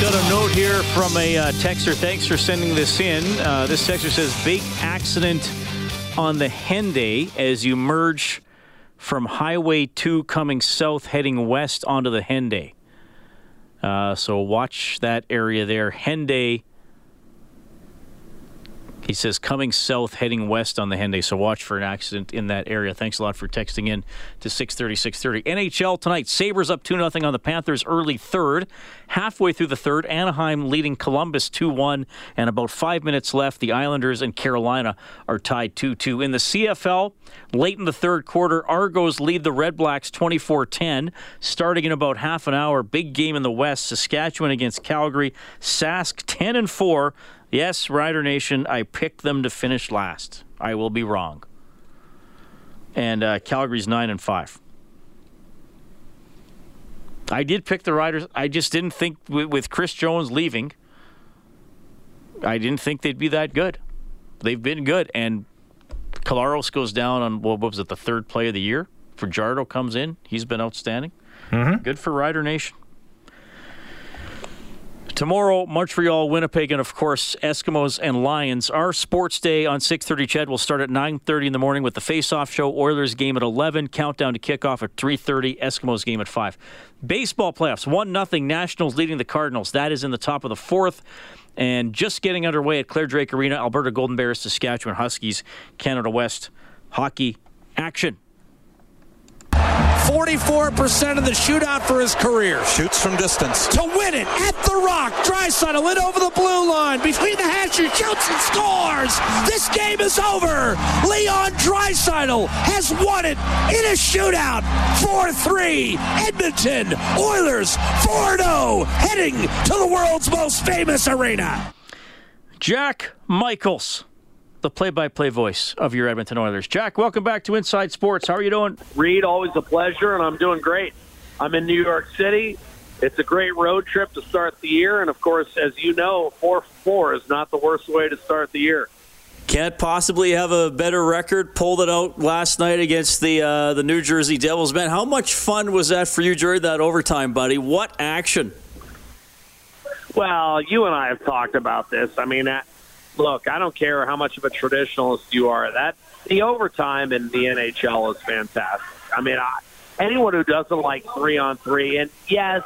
Got a note here from a uh, texter. Thanks for sending this in. Uh, this texter says big accident on the Henday as you merge from Highway 2 coming south heading west onto the Henday. Uh, so watch that area there. Henday. He says coming south, heading west on the Henday. So watch for an accident in that area. Thanks a lot for texting in to 630, 630. NHL tonight. Sabres up 2 0 on the Panthers early third. Halfway through the third, Anaheim leading Columbus 2 1. And about five minutes left, the Islanders and Carolina are tied 2 2. In the CFL, late in the third quarter, Argos lead the Red Blacks 24 10. Starting in about half an hour, big game in the West. Saskatchewan against Calgary. Sask 10 and 4. Yes, Rider Nation, I picked them to finish last. I will be wrong. And uh, Calgary's 9 and 5. I did pick the Riders. I just didn't think with, with Chris Jones leaving, I didn't think they'd be that good. They've been good. And Collaros goes down on, what was it, the third play of the year? Fajardo comes in. He's been outstanding. Mm-hmm. Good for Rider Nation. Tomorrow, Montreal, Winnipeg, and of course Eskimos and Lions. Our sports day on 6:30. CHED will start at 9:30 in the morning with the face-off show. Oilers game at 11. Countdown to kickoff at 3:30. Eskimos game at 5. Baseball playoffs. One nothing. Nationals leading the Cardinals. That is in the top of the fourth. And just getting underway at Clare Drake Arena. Alberta Golden Bears, Saskatchewan Huskies, Canada West hockey action. 44% of the shootout for his career. Shoots from distance. To win it at the Rock. Draisaitl in over the blue line. Between the hashes, shoots and scores. This game is over. Leon Draisaitl has won it in a shootout. 4-3. Edmonton Oilers 4-0. Heading to the world's most famous arena. Jack Michaels the play-by-play voice of your Edmonton Oilers. Jack, welcome back to Inside Sports. How are you doing? Reed, always a pleasure, and I'm doing great. I'm in New York City. It's a great road trip to start the year, and of course, as you know, four four is not the worst way to start the year. Can't possibly have a better record. Pulled it out last night against the uh, the New Jersey Devils. Man, how much fun was that for you during that overtime, buddy? What action! Well, you and I have talked about this. I mean, look, I don't care how much of a traditionalist you are. That the overtime in the NHL is fantastic. I mean, I, anyone who doesn't like three on three, and yes,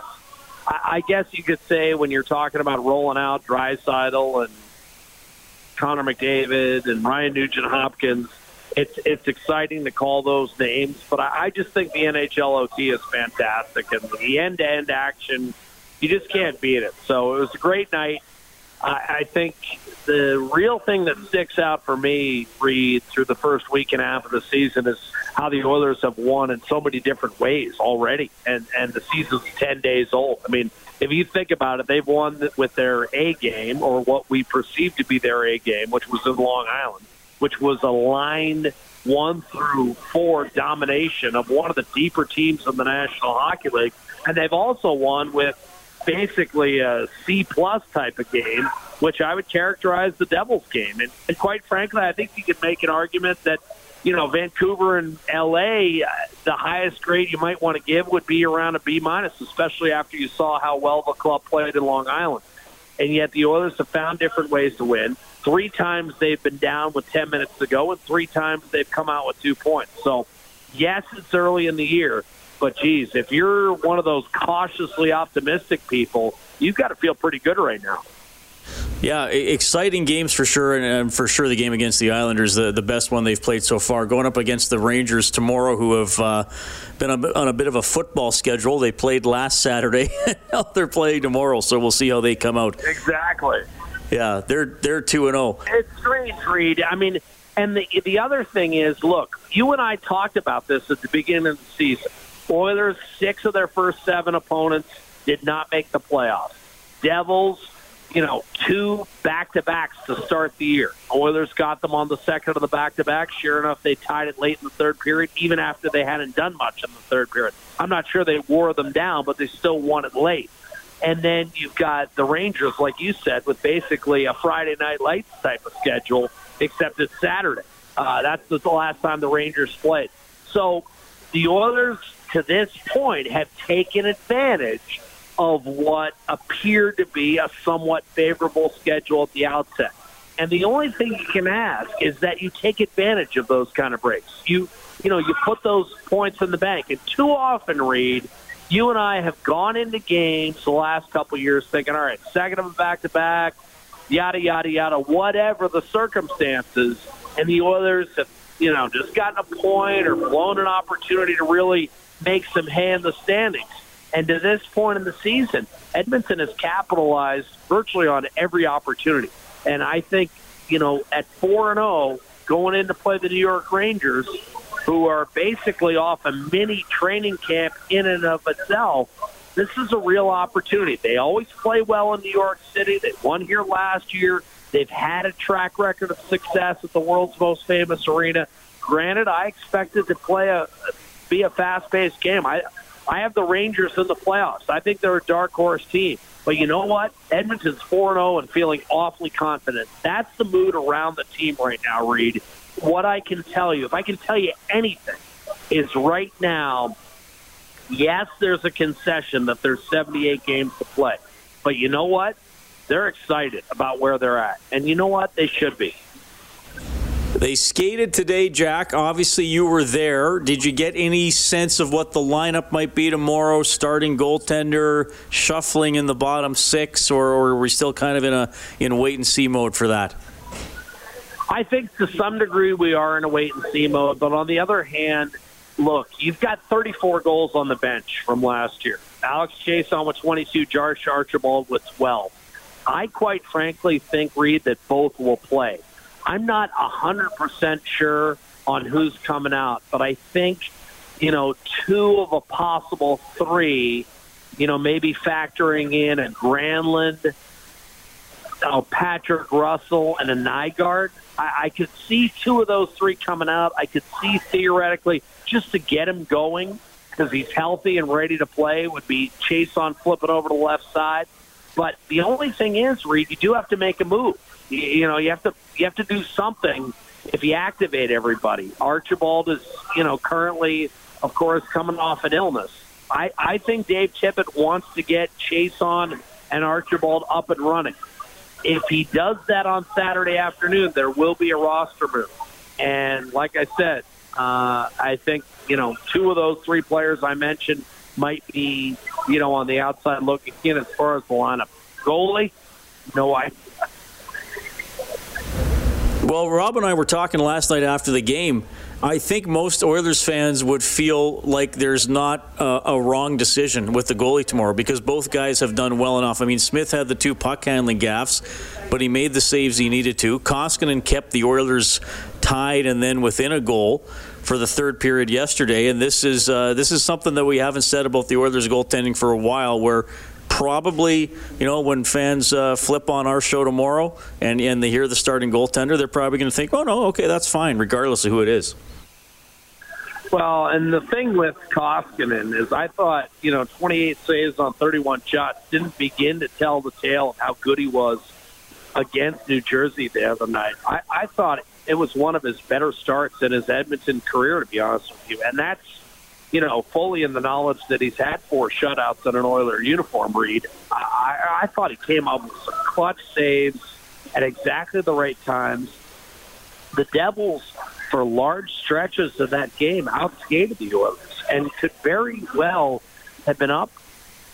I, I guess you could say when you're talking about rolling out Draisaitl and Connor McDavid and Ryan Nugent Hopkins, it's it's exciting to call those names. But I, I just think the NHL OT is fantastic, and the end to end action, you just can't beat it. So it was a great night. I, I think the real thing that sticks out for me, Reed, through the first week and a half of the season is how the Oilers have won in so many different ways already, and and the season's ten days old. I mean, if you think about it, they've won with their A game or what we perceive to be their A game, which was in Long Island, which was a line one through four domination of one of the deeper teams in the National Hockey League, and they've also won with basically a C plus type of game, which I would characterize the Devils game. And, and quite frankly, I think you could make an argument that you know Vancouver and L.A. Uh, the highest grade you might want to give would be around a B minus, especially after you saw how well the club played in Long Island. And yet the Oilers have found different ways to win. Three times they've been down with 10 minutes to go, and three times they've come out with two points. So, yes, it's early in the year, But geez, if you're one of those cautiously optimistic people, you've got to feel pretty good right now. Yeah, exciting games for sure, and for sure the game against the Islanders, the, the best one they've played so far. Going up against the Rangers tomorrow, who have uh, been on a bit of a football schedule. They played last Saturday, now they're playing tomorrow, so we'll see how they come out. Exactly. Yeah, they're they're two and zero. Oh. It's strange, Reed. I mean, and the the other thing is, look, you and I talked about this at the beginning of the season. Oilers, six of their first seven opponents did not make the playoffs. Devils you know, two back to backs to start the year. Oilers got them on the second of the back to back. Sure enough, they tied it late in the third period, even after they hadn't done much in the third period. I'm not sure they wore them down, but they still won it late. And then you've got the Rangers, like you said, with basically a Friday night lights type of schedule, except it's Saturday. Uh, that's the last time the Rangers played. So the Oilers, to this point, have taken advantage of what appeared to be a somewhat favorable schedule at the outset. And the only thing you can ask is that you take advantage of those kind of breaks. You you know, you put those points in the bank. And too often, Reed, you and I have gone into games the last couple of years thinking, all right, second of a back to back, yada yada yada, whatever the circumstances, and the Oilers have, you know, just gotten a point or blown an opportunity to really make some hay in the standings. And to this point in the season, Edmonton has capitalized virtually on every opportunity. And I think, you know, at 4 and 0, going in to play the New York Rangers, who are basically off a mini training camp in and of itself, this is a real opportunity. They always play well in New York City. They won here last year. They've had a track record of success at the world's most famous arena. Granted, I expected to play a be a fast-paced game. I I have the Rangers in the playoffs. I think they're a dark horse team. But you know what? Edmonton's 4 0 and feeling awfully confident. That's the mood around the team right now, Reed. What I can tell you, if I can tell you anything, is right now, yes, there's a concession that there's 78 games to play. But you know what? They're excited about where they're at. And you know what? They should be. They skated today, Jack. Obviously, you were there. Did you get any sense of what the lineup might be tomorrow? Starting goaltender, shuffling in the bottom six, or, or are we still kind of in a in wait and see mode for that? I think to some degree we are in a wait and see mode, but on the other hand, look, you've got 34 goals on the bench from last year. Alex Chiasson with 22, Josh Archibald with 12. I quite frankly think, Reed, that both will play. I'm not 100% sure on who's coming out, but I think, you know, two of a possible three, you know, maybe factoring in a Granlund, uh, Patrick Russell, and a Nygard. I, I could see two of those three coming out. I could see theoretically just to get him going because he's healthy and ready to play would be Chiasson flipping over to the left side. But the only thing is, Reed, you do have to make a move. You, you know, you have to you have to do something if you activate everybody. Archibald is, you know, currently, of course, coming off an illness. I, I think Dave Tippett wants to get Chiasson and Archibald up and running. If he does that on Saturday afternoon, there will be a roster move. And like I said, uh, I think, you know, two of those three players I mentioned might be, you know, on the outside looking in as far as the lineup. Goalie, no idea. Well, Rob and I were talking last night after the game. I think most Oilers fans would feel like there's not a, a, wrong decision with the goalie tomorrow because both guys have done well enough. I mean, Smith had the two puck handling gaffes, but he made the saves he needed to. Koskinen kept the Oilers tied and then within a goal for the third period yesterday. And this is uh, this is something that we haven't said about the Oilers goaltending for a while, where probably, you know, when fans uh, flip on our show tomorrow and, and they hear the starting goaltender, they're probably going to think, oh, no, okay, that's fine, regardless of who it is. Well, and the thing with Koskinen is I thought, you know, 28 saves on 31 shots didn't begin to tell the tale of how good he was against New Jersey the other night. I, I thought it was one of his better starts in his Edmonton career, to be honest with you. And that's you know, fully in the knowledge that he's had four shutouts in an Oiler uniform, Reed. I, I thought he came up with some clutch saves at exactly the right times. The Devils, for large stretches of that game, outskated the Oilers. and could very well have been up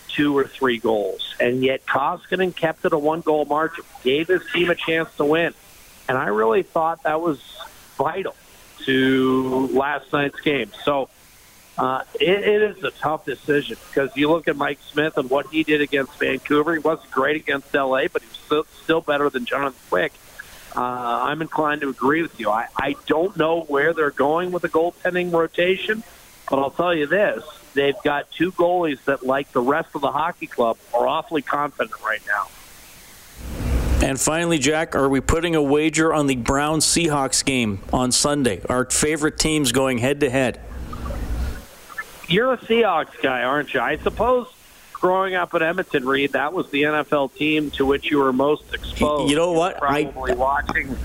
two or three goals. And yet Koskinen kept it a one goal margin, gave his team a chance to win. And I really thought that was vital to last night's game. So uh, it, it is a tough decision because you look at Mike Smith and what he did against Vancouver. He wasn't great against LA, but he was still, still better than Jonathan Quick. Uh, I'm inclined to agree with you. I, I don't know where they're going with the goaltending rotation, but I'll tell you this they've got two goalies that, like the rest of the hockey club, are awfully confident right now. And finally, Jack, are we putting a wager on the Brown Seahawks game on Sunday? Our favorite teams going head to head. You're a Seahawks guy, aren't you? I suppose growing up in Edmonton, Reed, that was the NFL team to which you were most exposed. You know what? Probably I, watching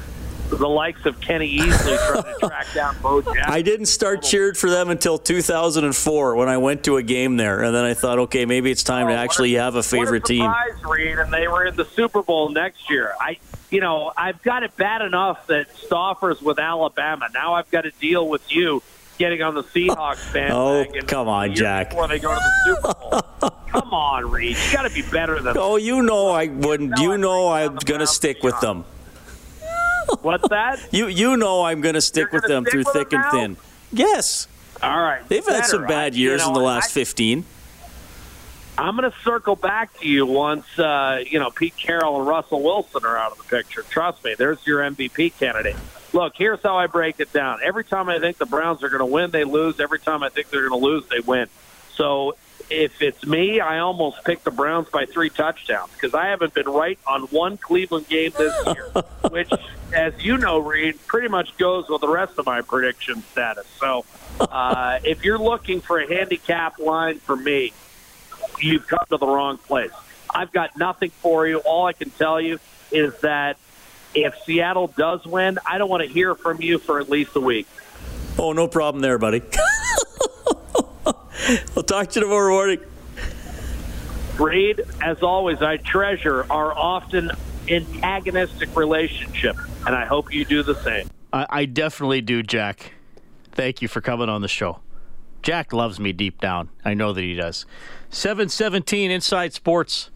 the likes of Kenny Easley trying to track down Bo Jackson. I didn't start cheered for them until 2004 when I went to a game there, and then I thought, okay, maybe it's time oh, to actually a, have a favorite a team. Reed, and they were in the Super Bowl next year. I, you know, I've got it bad enough that Stauffers with Alabama. Now I've got to deal with you getting on the Seahawks bandwagon. oh, come on, Jack. When they go to the Super Bowl. come on, Reed. You got to be better than. Oh, you know I wouldn't. You know I'm going to stick with them. What's that? you you know I'm going to stick with them stick through with thick them and thin. Yes. All right. They've better. had some bad years I, you know, in the last I, 15. I'm going to circle back to you once uh, you know Pete Carroll and Russell Wilson are out of the picture. Trust me, there's your MVP candidate. Look, here's how I break it down. Every time I think the Browns are going to win, they lose. Every time I think they're going to lose, they win. So if it's me, I almost pick the Browns by three touchdowns because I haven't been right on one Cleveland game this year, which, as you know, Reed, pretty much goes with the rest of my prediction status. So uh, if you're looking for a handicap line for me, you've come to the wrong place. I've got nothing for you. All I can tell you is that if Seattle does win, I don't want to hear from you for at least a week. Oh, no problem there, buddy. I'll talk to you tomorrow morning. Reed, as always, I treasure our often antagonistic relationship, and I hope you do the same. I, I definitely do, Jack. Thank you for coming on the show. Jack loves me deep down. I know that he does. 717 Inside Sports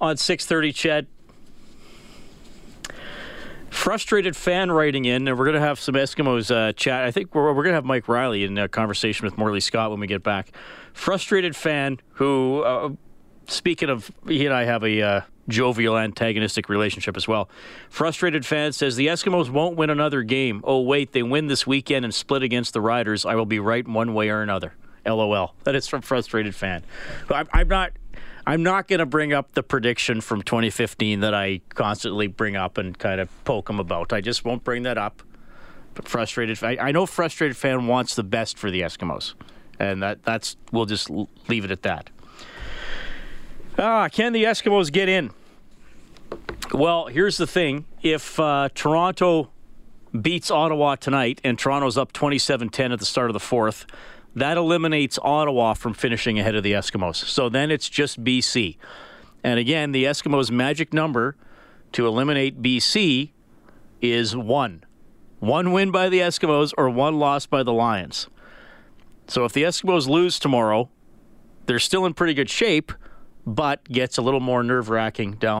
on 630 CHED. Frustrated fan writing in, and we're going to have some Eskimos uh, chat. I think we're, we're going to have Mike Riley in a conversation with Morley Scott when we get back. Frustrated fan who, uh, speaking of, he and I have a uh, jovial antagonistic relationship as well. Frustrated fan says the Eskimos won't win another game. Oh, wait, they win this weekend and split against the Riders. I will be right one way or another. LOL. That is from frustrated fan. I'm, I'm not. I'm not going to bring up the prediction from 2015 that I constantly bring up and kind of poke them about. I just won't bring that up. But frustrated, I, I know frustrated fan wants the best for the Eskimos, and that that's we'll just leave it at that. Ah, can the Eskimos get in? Well, here's the thing: if uh, Toronto beats Ottawa tonight, and Toronto's up 27-10 at the start of the fourth that eliminates Ottawa from finishing ahead of the Eskimos. So then it's just BC. And again, the Eskimos' magic number to eliminate BC is one. One win by the Eskimos or one loss by the Lions. So if the Eskimos lose tomorrow, they're still in pretty good shape, but gets a little more nerve wracking down.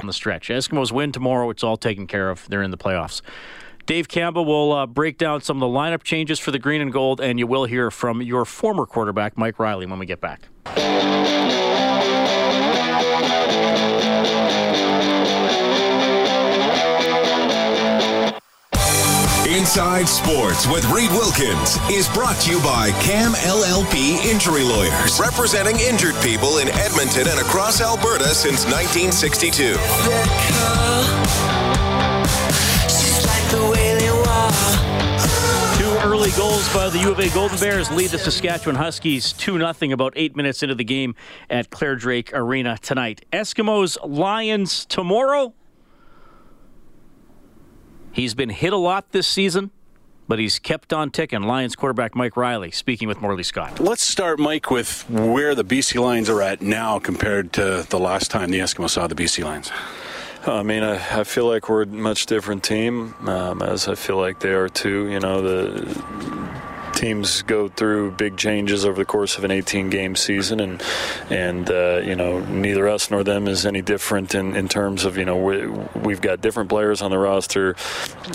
on the stretch. Eskimos win tomorrow. It's all taken care of. They're in the playoffs. Dave Campbell will uh, break down some of the lineup changes for the green and gold, and you will hear from your former quarterback, Mike Riley, when we get back. Inside Sports with Reed Wilkins is brought to you by CAM LLP Injury Lawyers, representing injured people in Edmonton and across Alberta since 1962. Two early goals by the U of A Golden Bears lead the Saskatchewan Huskies 2 0 about eight minutes into the game at Clare Drake Arena tonight. Eskimos Lions tomorrow. He's been hit a lot this season but he's kept on ticking. Lions quarterback Mike Riley speaking with Morley Scott. Let's start, Mike, with where the BC Lions are at now compared to the last time the Eskimos saw the BC Lions. I mean, I, I feel like we're a much different team, um, as I feel like they are too. You know, the teams go through big changes over the course of an 18 game season, and and uh, you know neither us nor them is any different in, in terms of you know we, have got different players on the roster.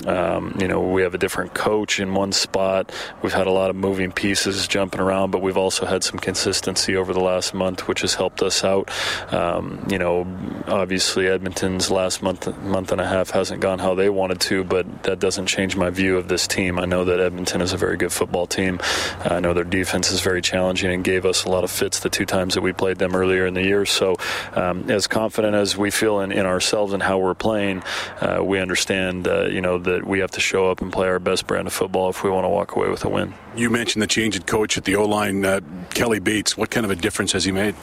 Um, you know we have a different coach in one spot. We've had a lot of moving pieces jumping around, but we've also had some consistency over the last month, which has helped us out. Um, you know, obviously Edmonton's last month month and a half hasn't gone how they wanted to, but that doesn't change my view of this team. I know that Edmonton is a very good football team team. I know their defense is very challenging and gave us a lot of fits the two times that we played them earlier in the year. So, um, as confident as we feel in, in ourselves and how we're playing, uh, we understand, uh, you know, that we have to show up and play our best brand of football if we want to walk away with a win. You mentioned the change in coach at the O line, uh, Kelly Bates. What kind of a difference has he made?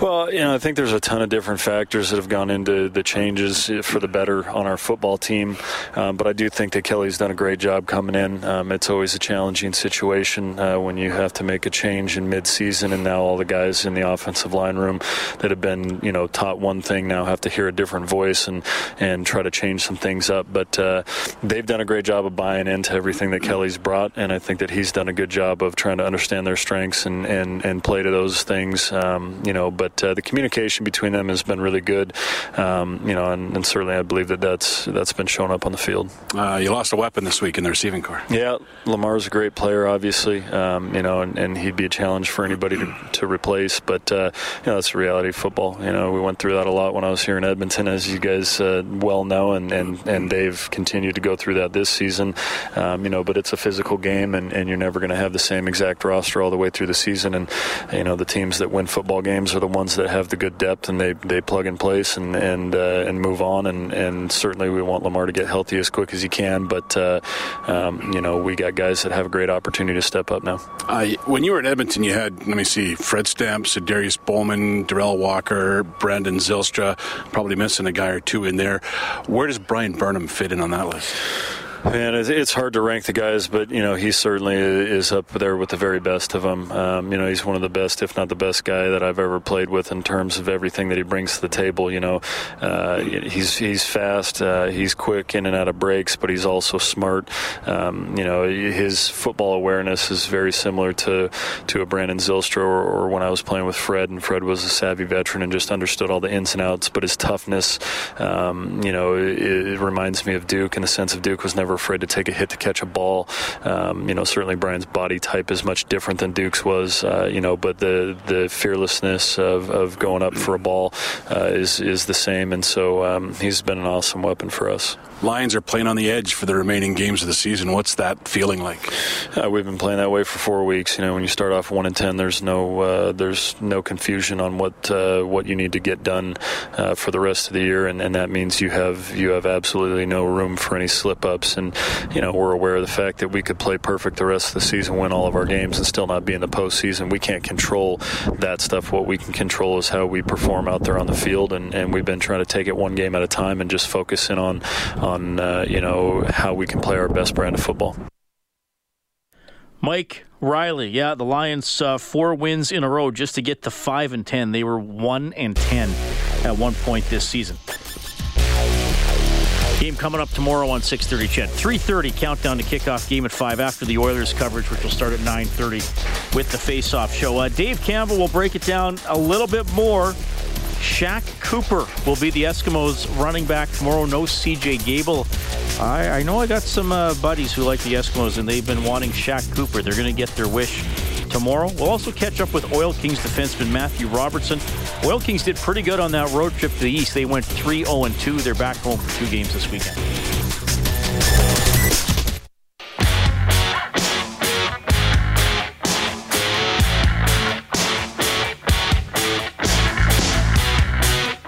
Well, you know, I think there's a ton of different factors that have gone into the changes for the better on our football team. Um, but I do think that Kelly's done a great job coming in. Um, it's always a challenging situation uh, when you have to make a change in mid-season, and now all the guys in the offensive line room that have been, you know, taught one thing now have to hear a different voice and and try to change some things up. But uh, they've done a great job of buying into everything that Kelly's brought, and I think that he's done a good job of trying to understand their strengths and and, and play to those things. Um, you know, but uh, the communication between them has been really good. Um, you know, and, and, certainly I believe that that's that's been shown up on the field. Uh, you lost a weapon this week in the receiving corps. Yeah, Lemar's a great player, obviously. Um, you know, and, and, he'd be a challenge for anybody to, to replace. But uh, you know, that's the reality of football. You know, we went through that a lot when I was here in Edmonton, as you guys uh, well know, and, and and they've continued to go through that this season. Um, you know, but it's a physical game, and, and you're never going to have the same exact roster all the way through the season. And you know, the teams that win football games are the ones that have the good depth and they, they plug in place and and uh, and move on. And, and certainly we want Lemar to get healthy as quick as he can. But uh, um, you know, we got guys that have a great opportunity to step up now. Uh, when you were at Edmonton, you had let me see, Fred Stamps, Darius Bowman, Derel Walker, Brandon Zylstra, probably missing a guy or two in there. Where does Bryan Burnham fit in on that list? Man, it's hard to rank the guys, but you know he certainly is up there with the very best of them. Um, you know he's one of the best, if not the best guy that I've ever played with in terms of everything that he brings to the table. You know, uh, he's he's fast, uh, he's quick in and out of breaks, but he's also smart. Um, you know his football awareness is very similar to to a Brandon Zylstra or, or, when I was playing with Fred, and Fred was a savvy veteran and just understood all the ins and outs. But his toughness, um, you know, it, it reminds me of Duke in the sense of Duke was never afraid to take a hit to catch a ball. Um, you know, certainly Bryan's body type is much different than Duke's was. Uh, you know, but the the fearlessness of, of going up for a ball uh, is is the same, and so um, he's been an awesome weapon for us. Lions are playing on the edge for the remaining games of the season. What's that feeling like? Uh, we've been playing that way for four weeks. You know, when you start off one and ten, there's no uh, there's no confusion on what uh, what you need to get done uh, for the rest of the year, and, and that means you have you have absolutely no room for any slip ups. And you know, we're aware of the fact that we could play perfect the rest of the season, win all of our games, and still not be in the postseason. We can't control that stuff. What we can control is how we perform out there on the field, and, and we've been trying to take it one game at a time and just focus in on on uh, you know how we can play our best brand of football. Mike Riley, yeah, the Lions uh, four wins in a row just to get to five and ten. They were one and ten at one point this season. Game coming up tomorrow on 6:30. CHED 3:30 countdown to kickoff game at five after the Oilers coverage, which will start at 9:30 with the face-off show. Uh, Dave Campbell will break it down a little bit more Shaq Cooper will be the Eskimos running back tomorrow. No CJ Gable. I, I know I got some uh, buddies who like the Eskimos, and they've been wanting Shaq Cooper. They're going to get their wish tomorrow. We'll also catch up with Oil Kings defenseman Matthew Robertson. Oil Kings did pretty good on that road trip to the East. They went 3 0 2. They're back home for two games this weekend.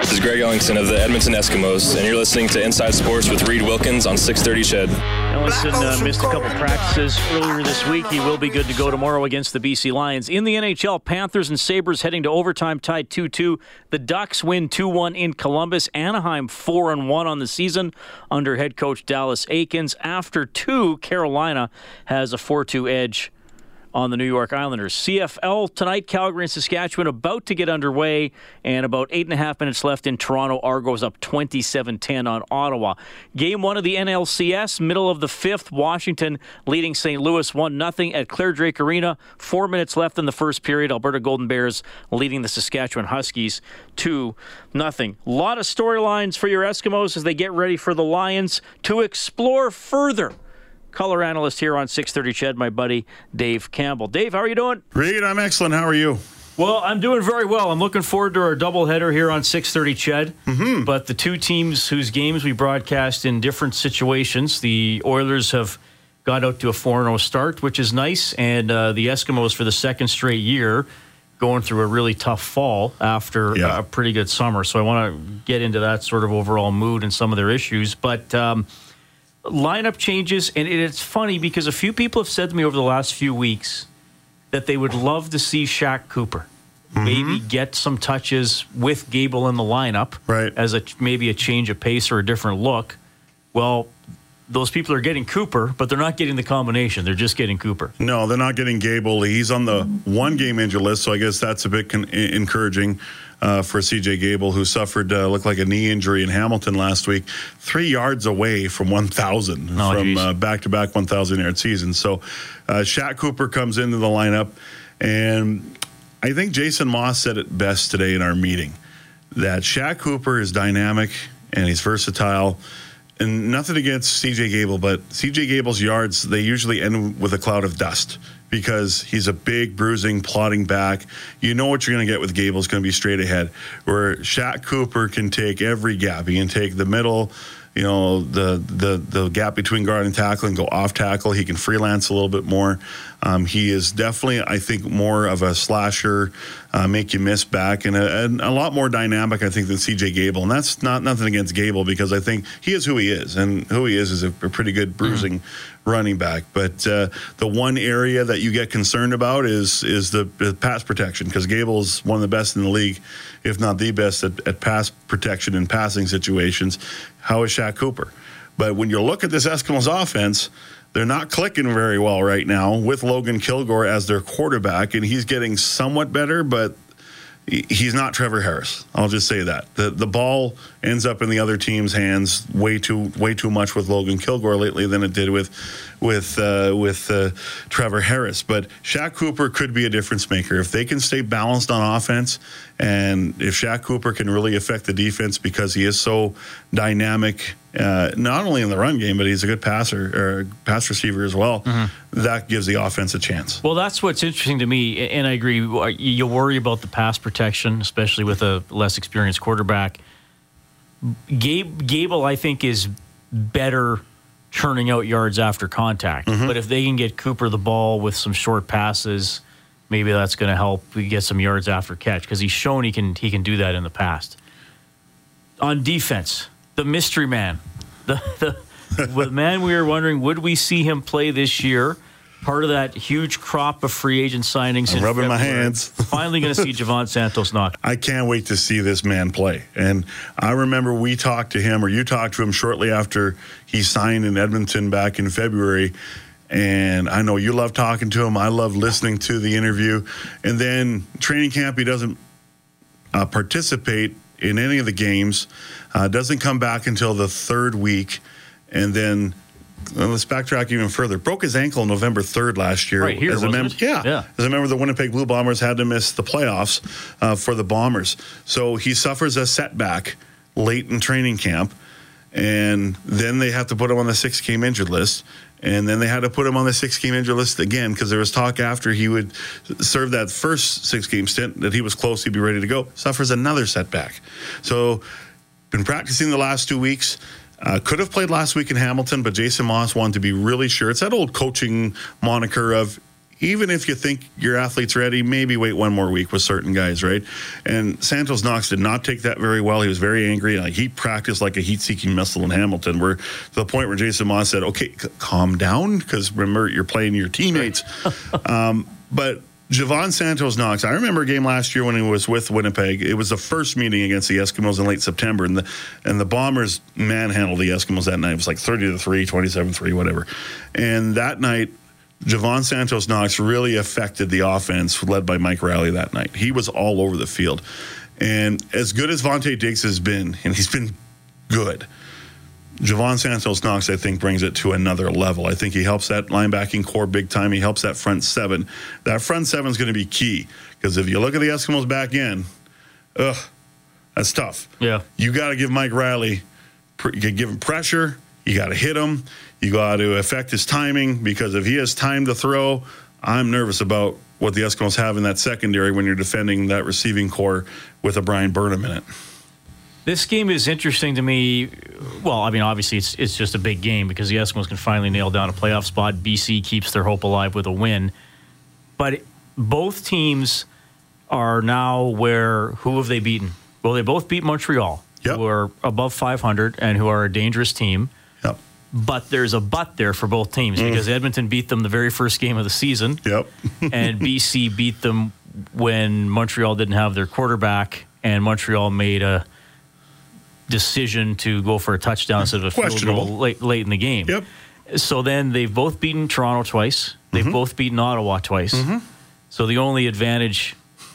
This is Greg Ellingson of the Edmonton Eskimos, and you're listening to Inside Sports with Reed Wilkins on 630 CHED. Ellingson uh, missed a couple practices earlier this week. He will be good to go tomorrow against the BC Lions. In the NHL, Panthers and Sabres heading to overtime tied 2 2. The Ducks win 2 1 in Columbus. Anaheim 4 1 on the season under head coach Dallas Eakins. After two, Carolina has a 4 2 edge on the New York Islanders. CFL tonight, Calgary and Saskatchewan about to get underway, and about eight and a half minutes left in Toronto. Argos up 27 10 on Ottawa. Game one of the NLCS, middle of the fifth, Washington leading St. Louis 1 0 at Clare Drake Arena. Four minutes left in the first period. Alberta Golden Bears leading the Saskatchewan Huskies 2 0. A lot of storylines for your Eskimos as they get ready for the Lions to explore further color analyst here on 630 CHED, my buddy Dave Campbell. Dave, how are you doing? Reed, I'm excellent. How are you? Well, I'm doing very well. I'm looking forward to our doubleheader here on 6:30 Ched. Mm-hmm. But the two teams whose games we broadcast in different situations, the Oilers have got out to a 4-0 start, which is nice, and uh, the Eskimos for the second straight year going through a really tough fall after yeah. a pretty good summer. So I want to get into that sort of overall mood and some of their issues, but. Um, lineup changes, and it's funny because a few people have said to me over the last few weeks that they would love to see Shaq Cooper mm-hmm. maybe get some touches with Gable in the lineup, right? As a maybe a change of pace or a different look. Well, those people are getting Cooper, but they're not getting the combination. They're just getting Cooper. No, they're not getting Gable. He's on the one game injury list, so I guess that's a bit con- encouraging uh, for CJ Gable, who suffered uh, looked like a knee injury in Hamilton last week, three yards away from 1,000 oh, from uh, back-to-back 1,000 yard season. So, uh, Shaq Cooper comes into the lineup, and I think Jason Maas said it best today in our meeting that Shaq Cooper is dynamic and he's versatile and nothing against CJ Gable, but CJ Gable's yards they usually end with a cloud of dust because he's a big, bruising, plodding back. You know what you're going to get with Gable is going to be straight ahead. Where Shaq Cooper can take every gap. He can take the middle, you know, the the the gap between guard and tackle and go off tackle. He can freelance a little bit more. Um, he is definitely, I think, more of a slasher, uh, make you miss back, and a, and a, lot more dynamic, I think, than CJ Gable. And that's not nothing against Gable because I think he is who he is, and who he is is a, a pretty good bruising mm-hmm. Running back. But uh, the one area that you get concerned about is is the, the pass protection because Gable is one of the best in the league, if not the best at, at pass protection in passing situations. How is Shaq Cooper? But when you look at this Eskimos offense, they're not clicking very well right now with Logan Kilgore as their quarterback, and he's getting somewhat better, but he's not Trevor Harris. I'll just say that the the ball ends up in the other team's hands way too way too much with Logan Kilgore lately than it did with with uh, with uh, Trevor Harris. But Shaq Cooper could be a difference maker if they can stay balanced on offense, and if Shaq Cooper can really affect the defense because he is so dynamic uh, not only in the run game, but he's a good passer or pass receiver as well. Mm-hmm. That gives the offense a chance. Well, that's what's interesting to me, and I agree. You worry about the pass protection, especially with a less experienced quarterback. Gabe, Gable, I think, is better churning out yards after contact. Mm-hmm. But if they can get Cooper the ball with some short passes, maybe that's going to help we get some yards after catch because he's shown he can he can do that in the past. On defense, the mystery man, the the, the man we were wondering would we see him play this year? Part of that huge crop of free agent signings. I'm rubbing February. my hands. Finally, going to see Jovan Santos Knox. I can't wait to see this man play. And I remember we talked to him, or you talked to him shortly after he signed in Edmonton back in February. And I know you love talking to him. I love listening to the interview. And then training camp, he doesn't uh, participate in any of the games. Uh, doesn't come back until the third week, and then well, let's backtrack even further. Broke his ankle November 3rd last year. Right here, as a member, yeah, yeah, as a member of the Winnipeg Blue Bombers, had to miss the playoffs uh, for the Bombers. So he suffers a setback late in training camp, and then they have to put him on the six game injured list. And then they had to put him on the six game injury list again because there was talk after he would serve that first six game stint that he was close, he'd be ready to go. Suffers another setback. So, been practicing the last two weeks. Uh, could have played last week in Hamilton, but Jason Maas wanted to be really sure. It's that old coaching moniker of even if you think your athlete's ready, maybe wait one more week with certain guys, right? And Santos Knox did not take that very well. He was very angry. Like he practiced like a heat-seeking missile in Hamilton, where to the point where Jason Maas said, "Okay, c- calm down," because remember you're playing your teammates. um, but Jovan Santos Knox, I remember a game last year when he was with Winnipeg. It was the first meeting against the Eskimos in late September, and the and the Bombers manhandled the Eskimos that night. It was like 30 to 3, 27 3, whatever. And that night, Jovan Santos Knox really affected the offense led by Mike Riley that night. He was all over the field. And as good as Vontae Diggs has been, and he's been good, Jovan Santos Knox, I think, brings it to another level. I think he helps that linebacking corps big time. He helps that front seven. That front seven is going to be key because if you look at the Eskimos back in, ugh, that's tough. Yeah. You got to give Mike Riley, you give him pressure. You got to hit him. You got to affect his timing because if he has time to throw, I'm nervous about what the Eskimos have in that secondary when you're defending that receiving corps with a Bryan Burnham in it. This game is interesting to me. Well, I mean, obviously, it's it's just a big game because the Eskimos can finally nail down a playoff spot. BC keeps their hope alive with a win, but both teams are now where who have they beaten? Well, they both beat Montreal, Yep. who are above 500 and who are a dangerous team. But there's a but there for both teams because Edmonton beat them the very first game of the season, Yep. and BC beat them when Montreal didn't have their quarterback, and Montreal made a decision to go for a touchdown instead of a field goal late, late in the game. Yep. So then they've both beaten Toronto twice. They've Mm-hmm. both beaten Ottawa twice. So the only advantage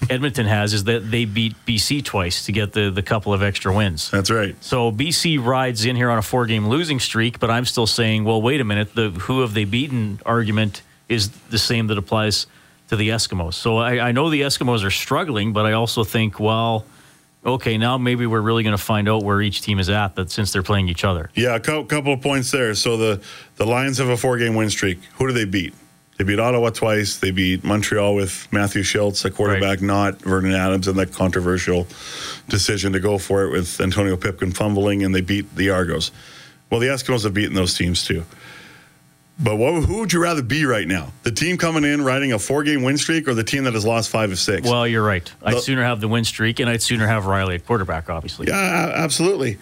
Edmonton has is that they beat BC twice to get the, the couple of extra wins. That's right. So BC rides in here on a four game losing streak, but I'm still saying, well, wait a minute. The who have they beaten argument is the same that applies to the Eskimos. So I, I know the Eskimos are struggling, but I also think, well, okay, now maybe we're really going to find out where each team is at that since they're playing each other. Yeah, a couple of points there. So the the Lions have a four game win streak. Who do they beat? They beat Ottawa twice. They beat Montreal with Matthew Shiltz, a quarterback, Right. not Vernon Adams, and that controversial decision to go for it with Antonio Pipkin fumbling, and they beat the Argos. Well, the Eskimos have beaten those teams too. But what, who would you rather be right now? The team coming in riding a four game win streak, or the team that has lost five of six? Well, you're right. I'd The- sooner have the win streak, and I'd sooner have Riley at quarterback, obviously. Yeah, absolutely.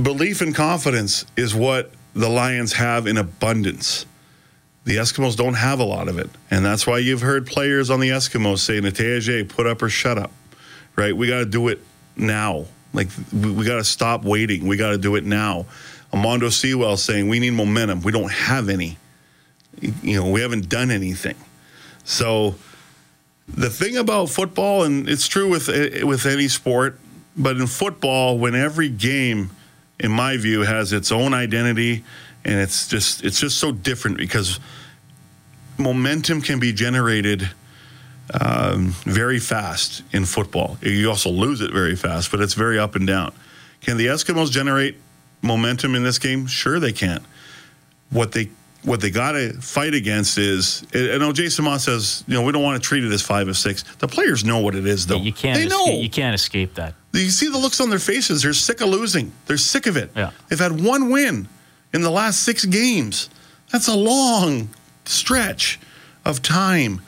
Belief and confidence is what the Lions have in abundance. The Eskimos don't have a lot of it. And that's why you've heard players on the Eskimos say, Nataja, put up or shut up. Right? We got to do it now. Like, we, we got to stop waiting. We got to do it now. Almondo Sewell saying, we need momentum. We don't have any. You know, we haven't done anything. So, the thing about football, and it's true with eh, with any sport, but in football, when every game, in my view, has its own identity, and it's just it's just so different because momentum can be generated um, very fast in football. You also lose it very fast, but it's very up and down. Can the Eskimos generate momentum in this game? Sure, they can. What they what they got to fight against is, I know Jason Maas says, you know, we don't want to treat it as five of six. The players know what it is, though. You can't. They know. Escape, you can't escape that. You see the looks on their faces. They're sick of losing. They're sick of it. Yeah. They've had one win in the last six games. That's a long stretch of time.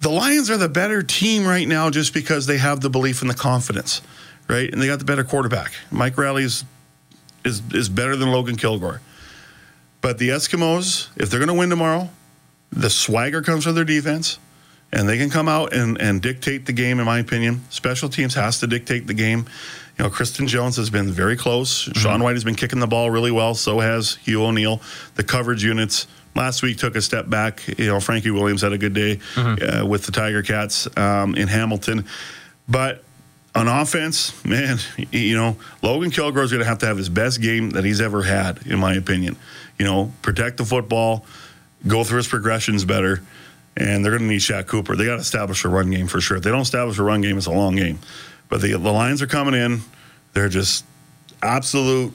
The Lions are the better team right now just because they have the belief and the confidence, right? And they got the better quarterback. Mike Riley's is is better than Logan Kilgore. But the Eskimos, if they're going to win tomorrow, the swagger comes from their defense, and they can come out and, and dictate the game. In my opinion, special teams has to dictate the game. You know, Kristen Jones has been very close. Sean Whyte has been kicking the ball really well. So has Hugh O'Neill. The coverage units last week took a step back. You know, Frankie Williams had a good day uh, with the Tiger Cats um, in Hamilton, but on offense, man, you know, Logan Kilgore is going to have to have his best game that he's ever had, in my opinion. You know, protect the football, go through his progressions better, and they're going to need Shaq Cooper. They got to establish a run game for sure. If they don't establish a run game, it's a long game. But the, the Lions are coming in. They're just absolute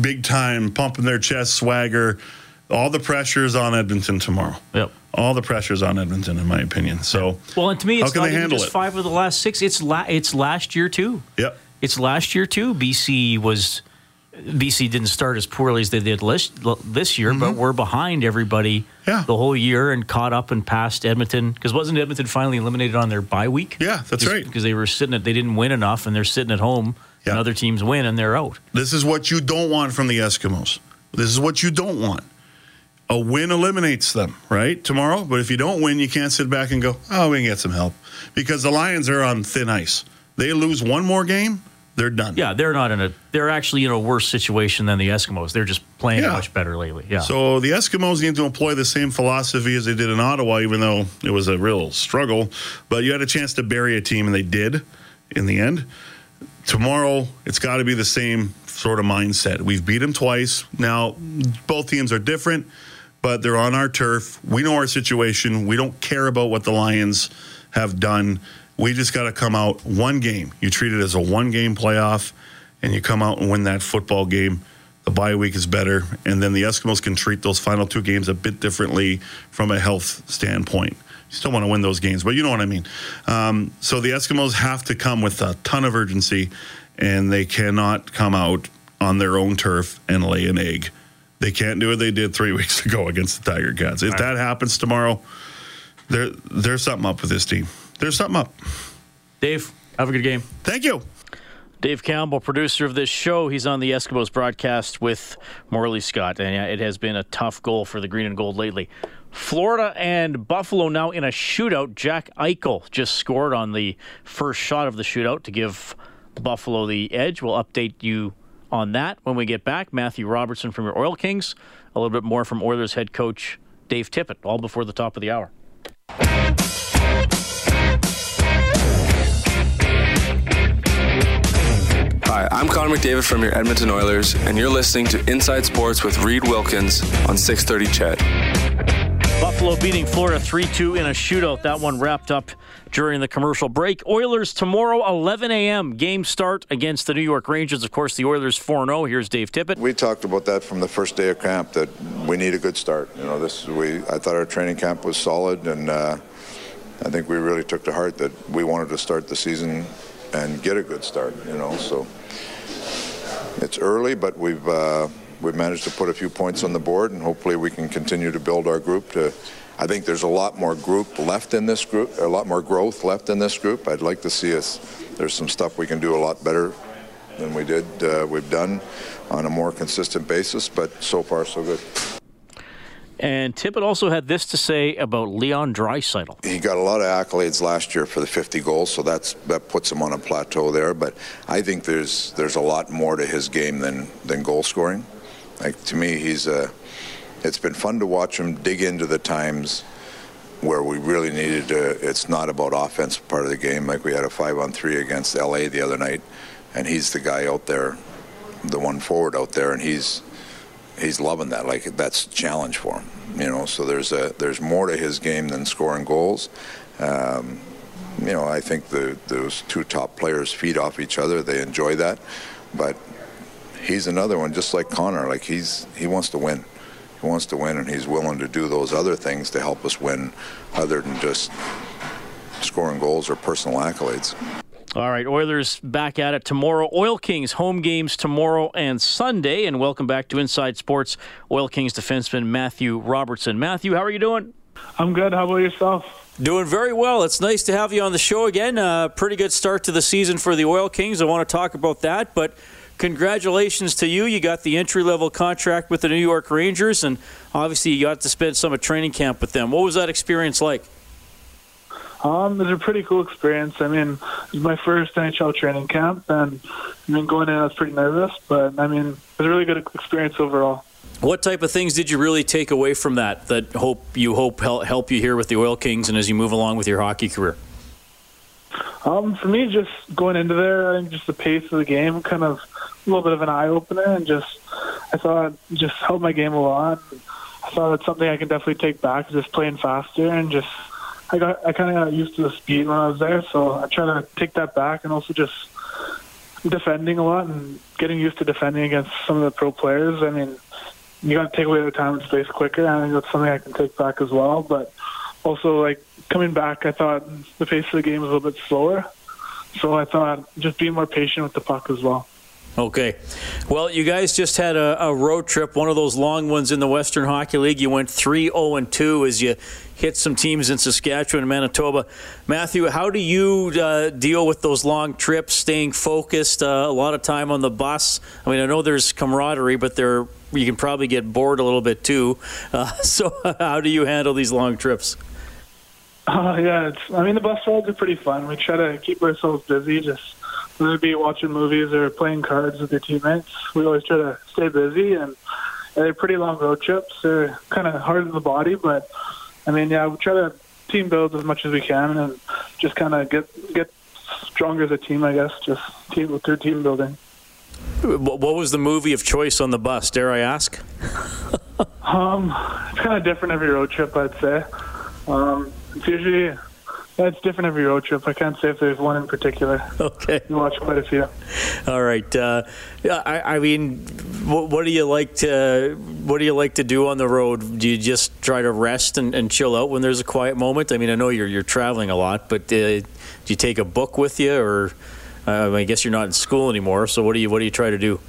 big time, pumping their chest, swagger. All the pressure's on Edmonton tomorrow. Yep. All the pressure's on Edmonton, in my opinion. So, Well, and to me, it's not even just it? five of the last six. It's la- it's last year too. yep. It's last year too. BC was BC didn't start as poorly as they did this, this year, mm-hmm. but we're behind everybody yeah. the whole year and caught up and passed Edmonton. Because wasn't Edmonton finally eliminated on their bye week? Yeah, that's Just right. Because they were sitting at, they didn't win enough and they're sitting at home yeah. and other teams win and they're out. This is what you don't want from the Eskimos. This is what you don't want. A win eliminates them, right? Tomorrow. But if you don't win, you can't sit back and go, oh, we can get some help. Because the Lions are on thin ice. They lose one more game, they're done. Yeah, they're not in a. They're actually in a worse situation than the Eskimos. They're just playing yeah. much better lately. Yeah. So the Eskimos need to employ the same philosophy as they did in Ottawa, even though it was a real struggle. But you had a chance to bury a team, and they did. In the end, tomorrow it's got to be the same sort of mindset. We've beat them twice. Now both teams are different, but they're on our turf. We know our situation. We don't care about what the Lions have done we just got to come out one game. You treat it as a one game playoff, and you come out and win that football game. The bye week is better, and then the Eskimos can treat those final two games a bit differently from a health standpoint. You still want to win those games, but you know what I mean. Um, so the Eskimos have to come with a ton of urgency, and they cannot come out on their own turf and lay an egg. They can't do what they did three weeks ago against the Tiger Cats. If that happens tomorrow, there there's something up with this team there's something up. Dave, have a good game. Thank you. Dave Campbell, producer of this show, he's on the Eskimos broadcast with Morley Scott, and it has been a tough goal for the green and gold lately. Florida and Buffalo now in a shootout. Jack Eichel just scored on the first shot of the shootout to give Buffalo the edge. We'll update you on that when we get back. Matthew Robertson from your Oil Kings, a little bit more from Oilers head coach Dave Tippett, all before the top of the hour. Hi, I'm Connor McDavid from your Edmonton Oilers, and you're listening to Inside Sports with Reed Wilkins on 630 CHED. Buffalo beating Florida 3 2 in a shootout. That one wrapped up during the commercial break. Oilers tomorrow, 11 a.m. Game start against the New York Rangers. Of course, the Oilers 4 0. Here's Dave Tippett. We talked about that from the first day of camp that we need a good start. You know, this we I thought our training camp was solid, and uh, I think we really took to heart that we wanted to start the season and get a good start. You know, so it's early, but we've uh, we've managed to put a few points on the board, and hopefully we can continue to build our group. To, I think there's a lot more group left in this group, a lot more growth left in this group. I'd like to see us. There's some stuff we can do a lot better than we did. Uh, we've done on a more consistent basis, but so far so good. And Tippett also had this to say about Leon Draisaitl. He got a lot of accolades last year for the 50 goals, so that's that puts him on a plateau there. But I think there's there's a lot more to his game than than goal scoring. Like to me, he's a. It's been fun to watch him dig into the times where we really needed to. It's not about offense part of the game. Like we had a five on three against LA the other night, and he's the guy out there, the one forward out there, and he's he's loving that. Like that's a challenge for him, you know. So there's a there's more to his game than scoring goals. Um, you know, I think the those two top players feed off each other. They enjoy that, but he's another one, just like Connor. Like he's he wants to win. He wants to win, and he's willing to do those other things to help us win, other than just scoring goals or personal accolades. All right, Oilers back at it tomorrow. Oil Kings home games tomorrow and Sunday. And welcome back to Inside Sports, Oil Kings defenseman Matthew Robertson. Matthew, how are you doing? I'm good. How about yourself? Doing very well. It's nice to have you on the show again. Uh, pretty good start to the season for the Oil Kings. I want to talk about that, but congratulations to you. You got the entry level contract with the New York Rangers, and obviously you got to spend some of training camp with them. What was that experience like? Um, it was a pretty cool experience. I mean, it was my first NHL training camp, and I mean, going in, I was pretty nervous, but I mean, it was a really good experience overall. What type of things did you really take away from that that hope you hope help you here with the Oil Kings and as you move along with your hockey career? Um, for me, just going into there, I think just the pace of the game, kind of a little bit of an eye opener, and just I thought just helped my game a lot. I thought it's something I can definitely take back, just playing faster and just I got I kind of got used to the speed when I was there, so I try to take that back and also just defending a lot and getting used to defending against some of the pro players. I mean, you got to take away the time and space quicker. I think that's something I can take back as well. But also, like coming back, I thought the pace of the game was a little bit slower, so I thought just being more patient with the puck as well. Okay. Well, you guys just had a, a, road trip, one of those long ones in the Western Hockey League. You went 3 0 2 as you hit some teams in Saskatchewan and Manitoba. Matthew, how do you uh, deal with those long trips, staying focused, uh, a lot of time on the bus? I mean, I know there's camaraderie, but there you can probably get bored a little bit too. Uh, so, how do you handle these long trips? Uh, yeah, I mean, the bus rides are pretty fun. We try to keep ourselves busy, just whether it be watching movies or playing cards with your teammates. We always try to stay busy, and they're pretty long road trips. They're kind of hard on the body, but I mean, yeah, we try to team build as much as we can, and just kind of get get stronger as a team. I guess just team through team building. What was the movie of choice on the bus? Dare I ask? um, it's kind of different every road trip, I'd say. Um, it's usually that's different every road trip. I can't say if there's one in particular. Okay. You watch quite a few. All right. Uh, I, I, mean, what, what, do you like to What do you like to do on the road? Do you just try to rest and, and chill out when there's a quiet moment? I mean, I know you're you're traveling a lot, but uh, do you take a book with you, or uh, I guess you're not in school anymore? So what do you What do you try to do?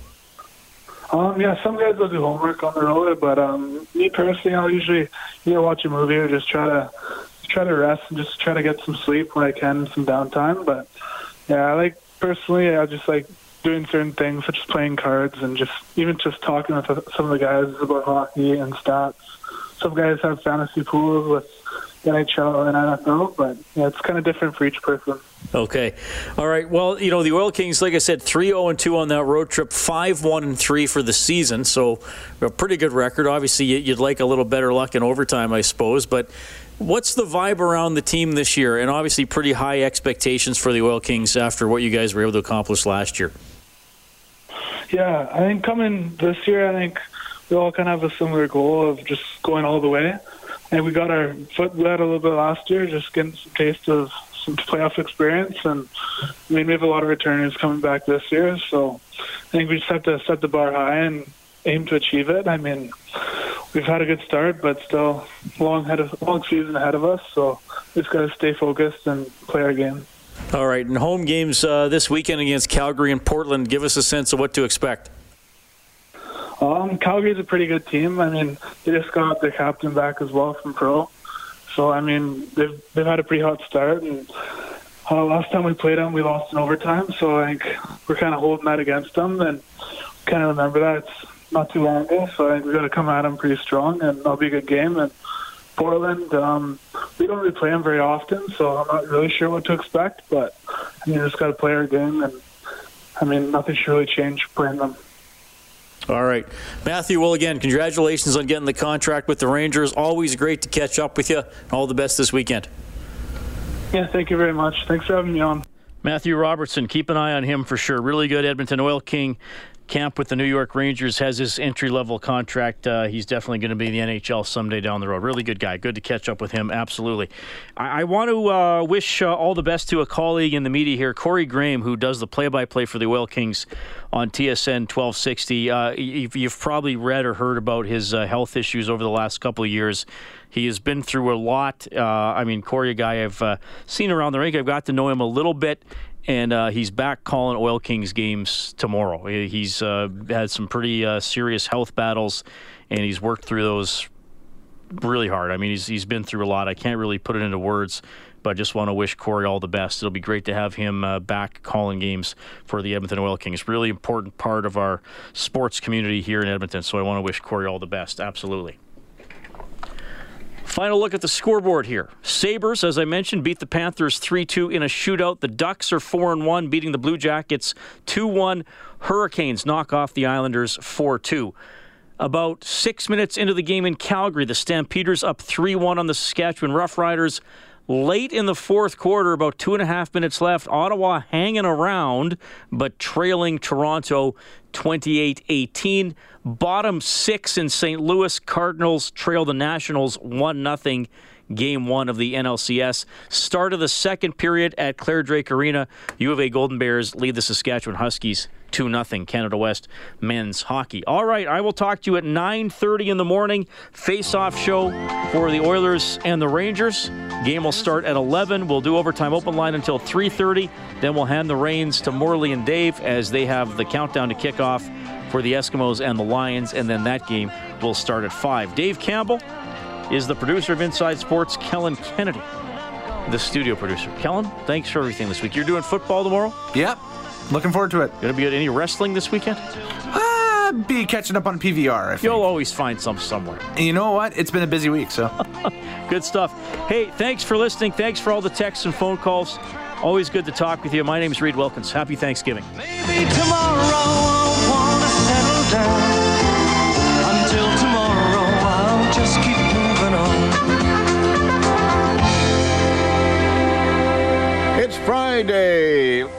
Um, yeah, some guys will do homework on the road, but um, me personally, I'll usually either watch a movie or just try to try to rest and just try to get some sleep when I can, some downtime. But yeah, I like personally, I just like doing certain things such as playing cards and just even just talking with some of the guys about hockey and stats. Some guys have fantasy pools with NHL and NFL, but yeah, it's kind of different for each person. Okay. All right. Well, you know, the Oil Kings, like I said, 3 0 2 on that road trip, 5 1 3 for the season. So, a pretty good record. Obviously, you'd like a little better luck in overtime, I suppose. But What's the vibe around the team this year? And obviously, pretty high expectations for the Oil Kings after what you guys were able to accomplish last year. Yeah, I think coming this year, I think we all kind of have a similar goal of just going all the way. And we got our foot wet a little bit last year, just getting some taste of some playoff experience. And I mean, we have a lot of returners coming back this year, so I think we just have to set the bar high and aim to achieve it. I mean, we've had a good start, but still long head of long season ahead of us. So we've got to stay focused and play our game. All right, and home games uh, this weekend against Calgary and Portland. Give us a sense of what to expect. Um, Calgary's a pretty good team. I mean, they just got their captain back as well from pro. So I mean, they've they've had a pretty hot start, and uh, last time we played them, we lost in overtime. So I think we're kind of holding that against them, and kind of remember that it's not too long ago. So I think we got to come at them pretty strong, and that'll be a good game. And Portland, um, we don't really play them very often, so I'm not really sure what to expect. But I mean, just got to play our game, and I mean, nothing should really change playing them. All right. Matthew, well, again, congratulations on getting the contract with the Rangers. Always great to catch up with you. All the best this weekend. Yeah, thank you very much. Thanks for having me on. Matthew Robertson, keep an eye on him for sure. Really good Edmonton Oil King camp with the New York Rangers, has his entry level contract. Uh, he's definitely going to be in the NHL someday down the road. Really good guy. Good to catch up with him. Absolutely. I, I want to uh, wish uh, all the best to a colleague in the media here, Corey Graham, who does the play by play for the Oil Kings on TSN 1260. Uh, you've, you've, probably read or heard about his uh, health issues over the last couple of years. He has been through a lot. Uh, I mean, Corey, a guy I've seen around the rink. I've got to know him a little bit and uh, he's back calling Oil Kings games tomorrow. He's uh, had some pretty uh, serious health battles, and he's worked through those really hard. I mean, he's he's been through a lot. I can't really put it into words, but I just want to wish Corey all the best. It'll be great to have him uh, back calling games for the Edmonton Oil Kings. Really important part of our sports community here in Edmonton. So I want to wish Corey all the best. Absolutely. Final look at the scoreboard here. Sabres, as I mentioned, beat the Panthers 3 2 in a shootout. The Ducks are 4 1, beating the Blue Jackets 2 1. Hurricanes knock off the Islanders 4 2. About six minutes into the game in Calgary, the Stampeders up 3 1 on the Saskatchewan Roughriders. Late in the fourth quarter, about two and a half minutes left, Ottawa hanging around, but trailing Toronto 28 18. Bottom six in St. Louis. Cardinals trail the Nationals 1 0 game one of the NLCS. Start of the second period at Clare Drake Arena. U of A Golden Bears lead the Saskatchewan Huskies 2 0 Canada West men's hockey. All right, I will talk to you at 9.30 in the morning. Face-off show for the Oilers and the Rangers. Game will start at 11. We'll do overtime open line until 3.30. Then we'll hand the reins to Morley and Dave as they have the countdown to kickoff for the Eskimos and the Lions. And then that game will start at 5. Dave Campbell is the producer of Inside Sports, Kellen Kennedy the studio producer. Kellen, thanks for everything this week. You're doing football tomorrow? Yep. Looking forward to it. Gonna be at any wrestling this weekend? Uh, be catching up on PVR. I think. You'll always find some somewhere. And you know what? It's been a busy week, so. good stuff. Hey, thanks for listening. Thanks for all the texts and phone calls. Always good to talk with you. My name is Reed Wilkins. Happy Thanksgiving. Maybe tomorrow I'll wanna settle down. Until tomorrow, I'll just keep moving on. It's Friday.